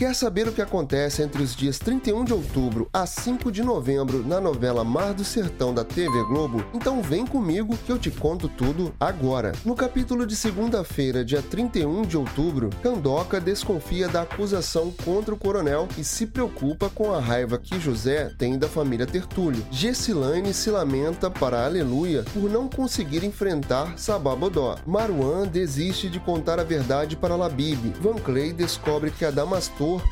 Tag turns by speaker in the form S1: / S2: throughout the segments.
S1: Quer saber o que acontece entre os dias 31 de outubro a 5 de novembro na novela Mar do Sertão da TV Globo? Então vem comigo que eu te conto tudo agora. No capítulo de segunda-feira, dia 31 de outubro, Candoca desconfia da acusação contra o coronel e se preocupa com a raiva que José tem da família Tertúlio. Gessilane se lamenta para Aleluia por não conseguir enfrentar Sababodó. Maruan desiste de contar a verdade para Labib. Van Clay descobre que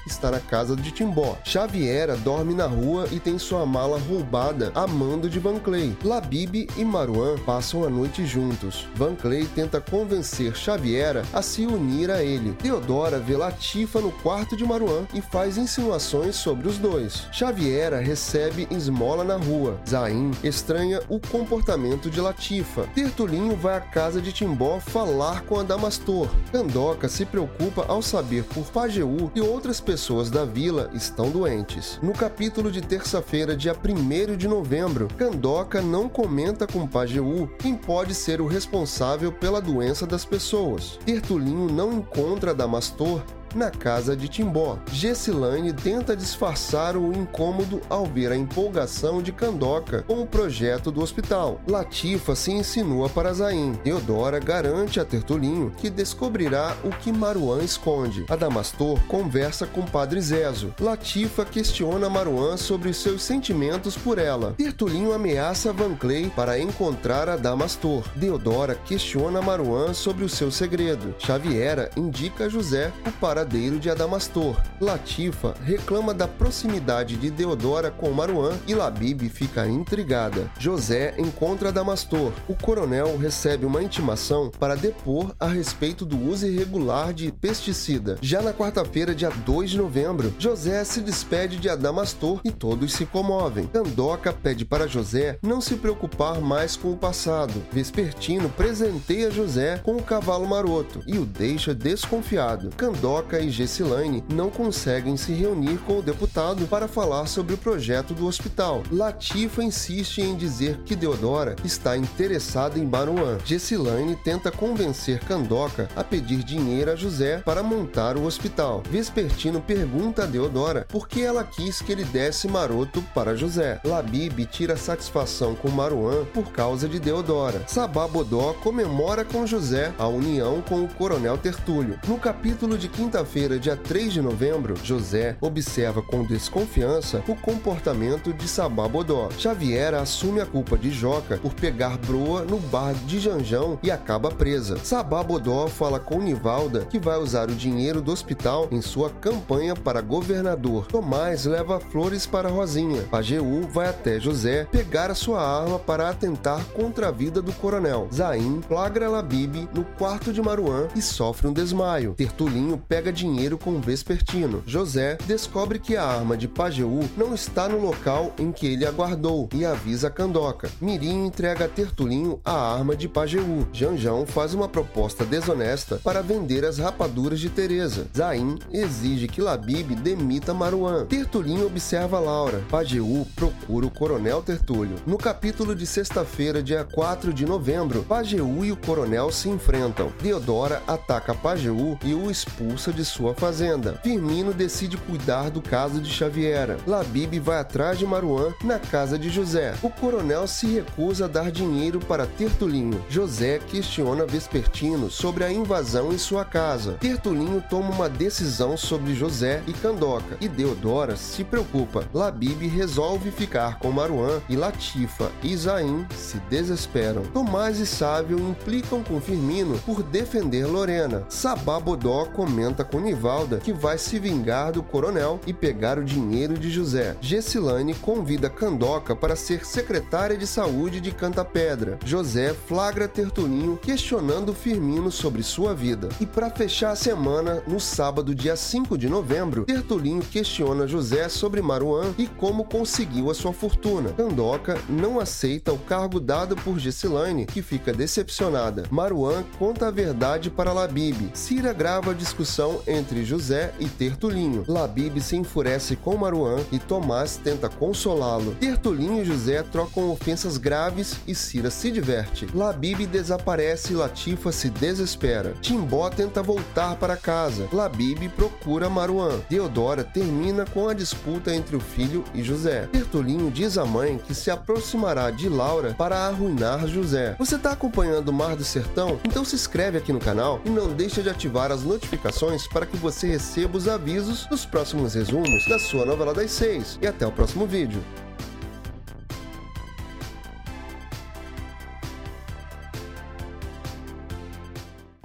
S1: Está na casa de Timbó. Xaviera dorme na rua e tem sua mala roubada a mando de Van Clay. Labib e Maruan passam a noite juntos. Van Clay tenta convencer Xaviera a se unir a ele. Theodora vê Latifa no quarto de Maruan e faz insinuações sobre os dois. Xaviera recebe esmola na rua. Zain estranha o comportamento de Latifa. Tertulinho vai à casa de Timbó falar com Adamastor. Candoca se preocupa ao saber por Pajeú e outras outras pessoas da vila estão doentes. No capítulo de terça-feira, dia 1 de novembro, Candoca não comenta com Pajeú quem pode ser o responsável pela doença das pessoas. Tertulinho não encontra Damastor na casa de Timbó. Gessilane tenta disfarçar o incômodo ao ver a empolgação de Candoca com o projeto do hospital. Latifa se insinua para Zain. Teodora garante a Tertulinho que descobrirá o que Maruan esconde. Adamastor conversa com Padre Zezo. Latifa questiona Maruan sobre seus sentimentos por ela. Tertulinho ameaça Van Clay para encontrar Adamastor. Deodora questiona Maruan sobre o seu segredo. Xaviera indica José o paradeiro paradeiro de Adamastor. Latifa reclama da proximidade de Deodora com Maruan e Labib fica intrigada. José encontra Adamastor. O coronel recebe uma intimação para depor a respeito do uso irregular de pesticida. Já na quarta-feira, dia 2 de novembro, José se despede de Adamastor e todos se comovem. Candoca pede para José não se preocupar mais com o passado. Vespertino presenteia José com o cavalo maroto e o deixa desconfiado. Candoca e Gessilane não conseguem se reunir com o deputado para falar sobre o projeto do hospital. Latifa insiste em dizer que Deodora está interessada em Baruan. Gessilane tenta convencer Candoca a pedir dinheiro a José para montar o hospital. Vespertino pergunta a Deodora por que ela quis que ele desse maroto para José. Labib tira satisfação com Maruan por causa de Deodora. Sababodó comemora com José a união com o coronel Tertúlio. No capítulo de quinta quinta-feira, dia 3 de novembro, José observa com desconfiança o comportamento de Sabá Bodó. Xavier assume a culpa de Joca por pegar Broa no bar de Janjão e acaba presa. Sabá Bodó fala com Nivalda que vai usar o dinheiro do hospital em sua campanha para governador. Tomás leva flores para Rosinha. Pajeú vai até José pegar a sua arma para atentar contra a vida do coronel. Zain flagra Labib no quarto de Maruan e sofre um desmaio. Tertulinho pega dinheiro com Vespertino. José descobre que a arma de Pajeú não está no local em que ele aguardou e avisa Candoca. Mirim entrega a Tertulinho a arma de Pajeú. Janjão faz uma proposta desonesta para vender as rapaduras de Teresa. Zain exige que Labib demita Maruan. Tertulinho observa Laura. Pajeú procura o coronel Tertúlio. No capítulo de sexta-feira, dia 4 de novembro, Pajeú e o coronel se enfrentam. Deodora ataca Pajeú e o expulsa de sua fazenda. Firmino decide cuidar do caso de Xaviera. Labib vai atrás de Maruan na casa de José. O coronel se recusa a dar dinheiro para Tertulinho. José questiona Vespertino sobre a invasão em sua casa. Tertulinho toma uma decisão sobre José e Candoca, e Deodora se preocupa. Labib resolve ficar com Maruan e Latifa e Zain se desesperam. Tomás e Sávio implicam com Firmino por defender Lorena. Sabá Bodó comenta com Nivalda que vai se vingar do coronel e pegar o dinheiro de José. Gessilane convida Candoca para ser secretária de saúde de Canta Pedra. José flagra Tertulinho questionando Firmino sobre sua vida. E para fechar a semana, no sábado, dia 5 de novembro, Tertulinho questiona José sobre Maruan e como conseguiu a sua fortuna. Candoca não aceita o cargo dado por Gessilane, que fica decepcionada. Maruan conta a verdade para Labib. Cira grava a discussão entre José e Tertulinho. Labib se enfurece com Maruan e Tomás tenta consolá-lo. Tertulinho e José trocam ofensas graves e Cira se diverte. Labib desaparece e Latifa se desespera. Timbó tenta voltar para casa. Labib procura Maruan. Deodora termina com a disputa entre o filho e José. Tertulinho diz à mãe que se aproximará de Laura para arruinar José. Você está acompanhando o Mar do Sertão? Então se inscreve aqui no canal e não deixe de ativar as notificações para que você receba os avisos dos próximos resumos da sua novela das seis. E até o próximo vídeo.